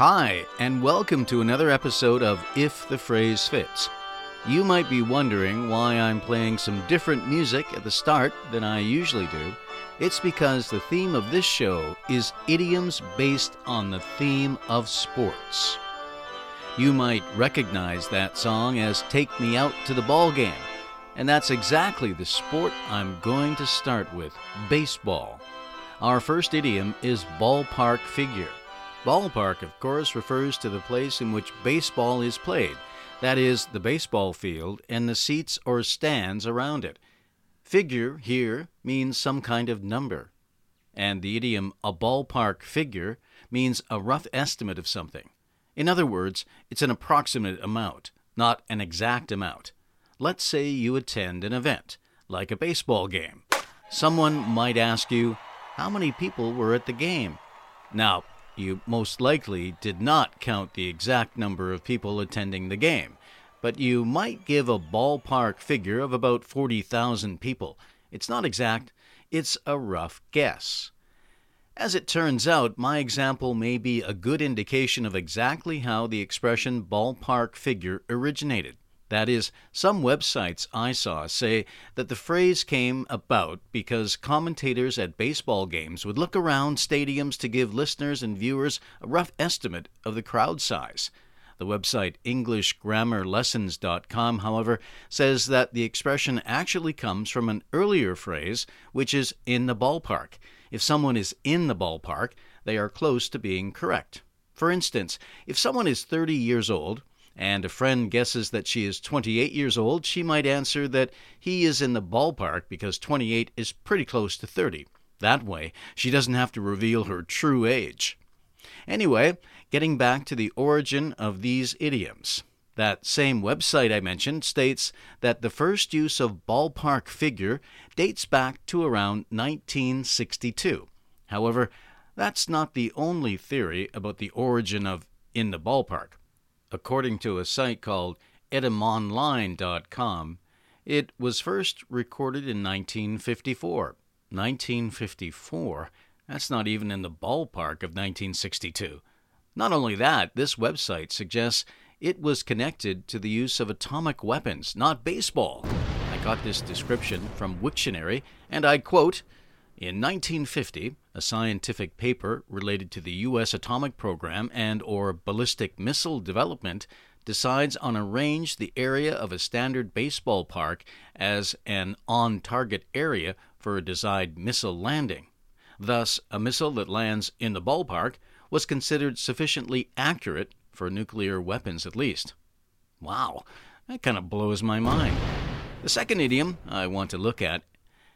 Hi, and welcome to another episode of If the Phrase Fits. You might be wondering why I'm playing some different music at the start than I usually do. It's because the theme of this show is idioms based on the theme of sports. You might recognize that song as Take Me Out to the Ball Game, and that's exactly the sport I'm going to start with baseball. Our first idiom is ballpark figure. Ballpark, of course, refers to the place in which baseball is played, that is, the baseball field and the seats or stands around it. Figure here means some kind of number, and the idiom a ballpark figure means a rough estimate of something. In other words, it's an approximate amount, not an exact amount. Let's say you attend an event, like a baseball game. Someone might ask you, How many people were at the game? Now, you most likely did not count the exact number of people attending the game, but you might give a ballpark figure of about 40,000 people. It's not exact, it's a rough guess. As it turns out, my example may be a good indication of exactly how the expression ballpark figure originated. That is, some websites I saw say that the phrase came about because commentators at baseball games would look around stadiums to give listeners and viewers a rough estimate of the crowd size. The website EnglishGrammarLessons.com, however, says that the expression actually comes from an earlier phrase, which is in the ballpark. If someone is in the ballpark, they are close to being correct. For instance, if someone is 30 years old, and a friend guesses that she is 28 years old, she might answer that he is in the ballpark because 28 is pretty close to 30. That way, she doesn't have to reveal her true age. Anyway, getting back to the origin of these idioms. That same website I mentioned states that the first use of ballpark figure dates back to around 1962. However, that's not the only theory about the origin of in the ballpark. According to a site called etymonline.com, it was first recorded in 1954. 1954? That's not even in the ballpark of 1962. Not only that, this website suggests it was connected to the use of atomic weapons, not baseball. I got this description from Wiktionary, and I quote In 1950, a scientific paper related to the U.S. atomic program and or ballistic missile development decides on a range the area of a standard baseball park as an on-target area for a desired missile landing. Thus, a missile that lands in the ballpark was considered sufficiently accurate for nuclear weapons at least. Wow, that kind of blows my mind. The second idiom I want to look at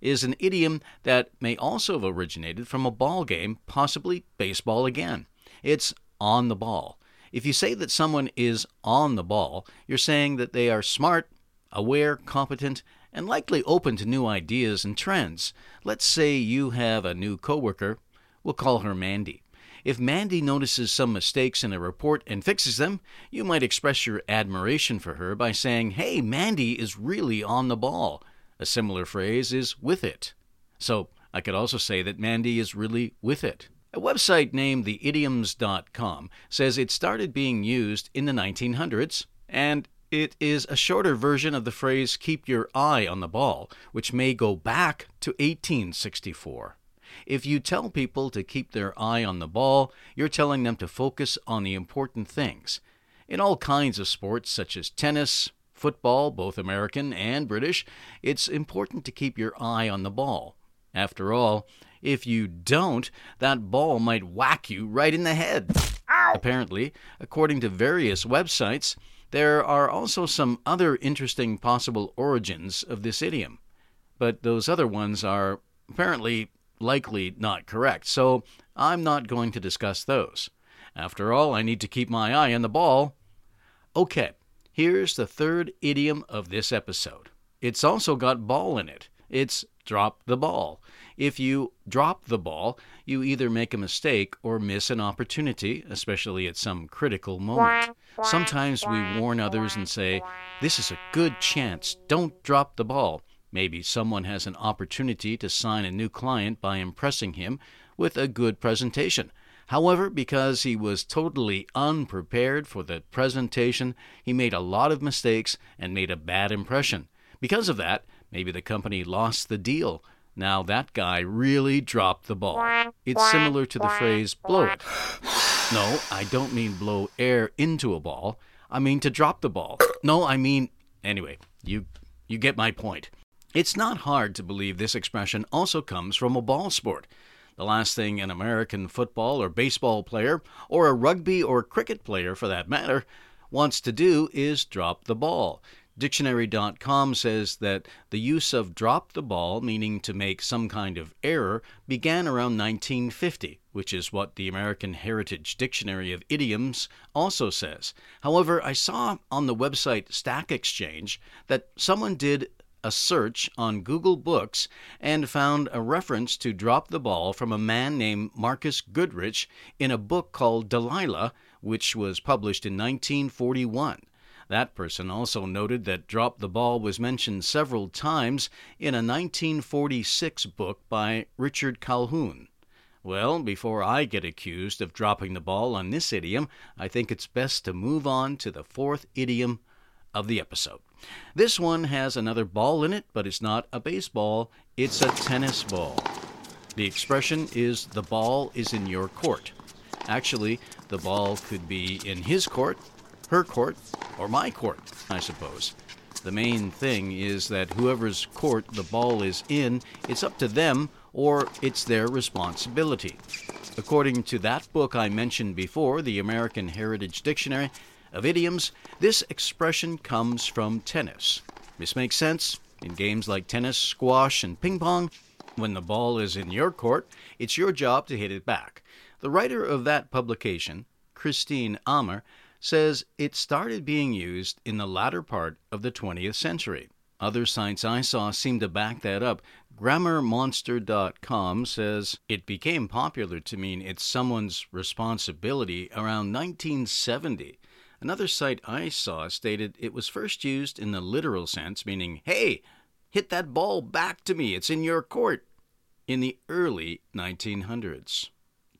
is an idiom that may also have originated from a ball game, possibly baseball again. It's on the ball. If you say that someone is on the ball, you're saying that they are smart, aware, competent, and likely open to new ideas and trends. Let's say you have a new coworker. We'll call her Mandy. If Mandy notices some mistakes in a report and fixes them, you might express your admiration for her by saying, Hey, Mandy is really on the ball. A similar phrase is with it. So I could also say that Mandy is really with it. A website named theidioms.com says it started being used in the 1900s, and it is a shorter version of the phrase keep your eye on the ball, which may go back to 1864. If you tell people to keep their eye on the ball, you're telling them to focus on the important things. In all kinds of sports, such as tennis, football, both American and British, it's important to keep your eye on the ball. After all, if you don't, that ball might whack you right in the head. Ow! Apparently, according to various websites, there are also some other interesting possible origins of this idiom. But those other ones are apparently likely not correct, so I'm not going to discuss those. After all, I need to keep my eye on the ball. Okay, Here's the third idiom of this episode. It's also got ball in it. It's drop the ball. If you drop the ball, you either make a mistake or miss an opportunity, especially at some critical moment. Sometimes we warn others and say, This is a good chance, don't drop the ball. Maybe someone has an opportunity to sign a new client by impressing him with a good presentation. However, because he was totally unprepared for the presentation, he made a lot of mistakes and made a bad impression. Because of that, maybe the company lost the deal. Now that guy really dropped the ball. It's similar to the phrase blow it. No, I don't mean blow air into a ball. I mean to drop the ball. No, I mean anyway, you you get my point. It's not hard to believe this expression also comes from a ball sport. The last thing an American football or baseball player, or a rugby or cricket player for that matter, wants to do is drop the ball. Dictionary.com says that the use of drop the ball, meaning to make some kind of error, began around 1950, which is what the American Heritage Dictionary of Idioms also says. However, I saw on the website Stack Exchange that someone did a search on Google Books and found a reference to drop the ball from a man named Marcus Goodrich in a book called Delilah, which was published in 1941. That person also noted that Drop the Ball was mentioned several times in a 1946 book by Richard Calhoun. Well, before I get accused of dropping the ball on this idiom, I think it's best to move on to the fourth idiom of the episode. This one has another ball in it, but it's not a baseball, it's a tennis ball. The expression is the ball is in your court. Actually, the ball could be in his court her court, or my court, I suppose. The main thing is that whoever's court the ball is in, it's up to them or it's their responsibility. According to that book I mentioned before, the American Heritage Dictionary of Idioms, this expression comes from tennis. This makes sense. In games like tennis, squash, and ping pong, when the ball is in your court, it's your job to hit it back. The writer of that publication, Christine Ammer, says it started being used in the latter part of the 20th century. Other sites I saw seem to back that up. GrammarMonster.com says it became popular to mean it's someone's responsibility around 1970. Another site I saw stated it was first used in the literal sense, meaning, hey, hit that ball back to me, it's in your court, in the early 1900s.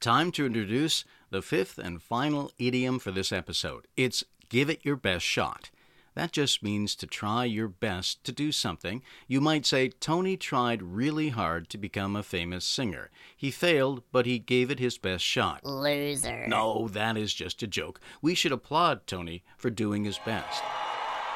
Time to introduce the fifth and final idiom for this episode. It's give it your best shot. That just means to try your best to do something. You might say Tony tried really hard to become a famous singer. He failed, but he gave it his best shot. Loser. No, that is just a joke. We should applaud Tony for doing his best.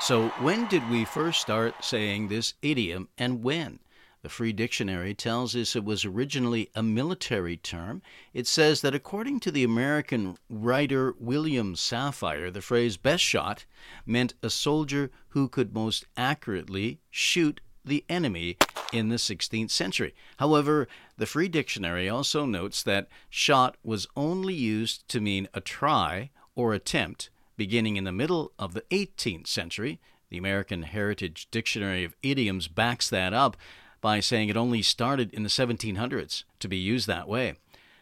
So, when did we first start saying this idiom and when? The Free Dictionary tells us it was originally a military term. It says that according to the American writer William Safire, the phrase best shot meant a soldier who could most accurately shoot the enemy in the 16th century. However, the Free Dictionary also notes that shot was only used to mean a try or attempt beginning in the middle of the 18th century. The American Heritage Dictionary of Idioms backs that up by saying it only started in the 1700s to be used that way.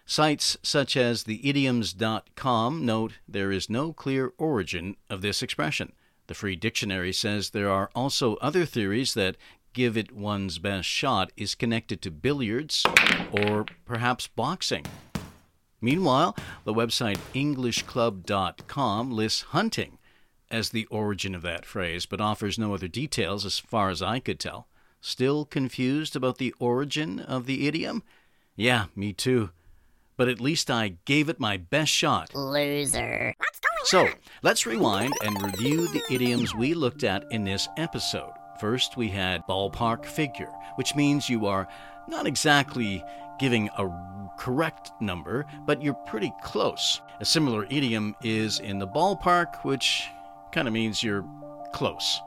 Sites such as theidioms.com note there is no clear origin of this expression. The Free Dictionary says there are also other theories that give it one's best shot is connected to billiards or perhaps boxing. Meanwhile, the website EnglishClub.com lists hunting as the origin of that phrase, but offers no other details as far as I could tell. Still confused about the origin of the idiom? Yeah, me too. But at least I gave it my best shot. Loser. So, let's rewind and review the idioms we looked at in this episode. First, we had ballpark figure, which means you are not exactly giving a correct number, but you're pretty close. A similar idiom is in the ballpark, which kind of means you're close.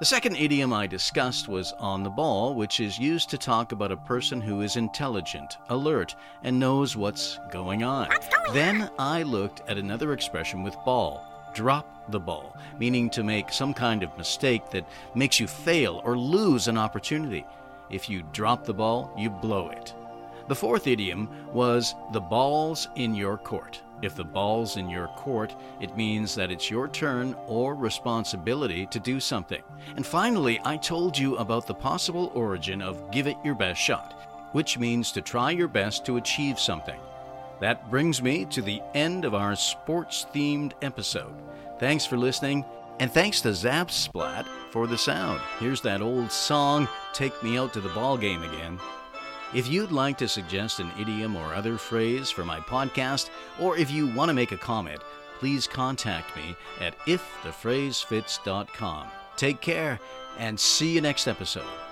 The second idiom I discussed was on the ball, which is used to talk about a person who is intelligent, alert, and knows what's going on. What's going then I looked at another expression with ball drop the ball, meaning to make some kind of mistake that makes you fail or lose an opportunity. If you drop the ball, you blow it. The fourth idiom was the ball's in your court. If the ball's in your court, it means that it's your turn or responsibility to do something. And finally, I told you about the possible origin of give it your best shot, which means to try your best to achieve something. That brings me to the end of our sports themed episode. Thanks for listening, and thanks to Zapsplat for the sound. Here's that old song, Take Me Out to the Ball Game Again. If you'd like to suggest an idiom or other phrase for my podcast, or if you want to make a comment, please contact me at ifthephrasefits.com. Take care and see you next episode.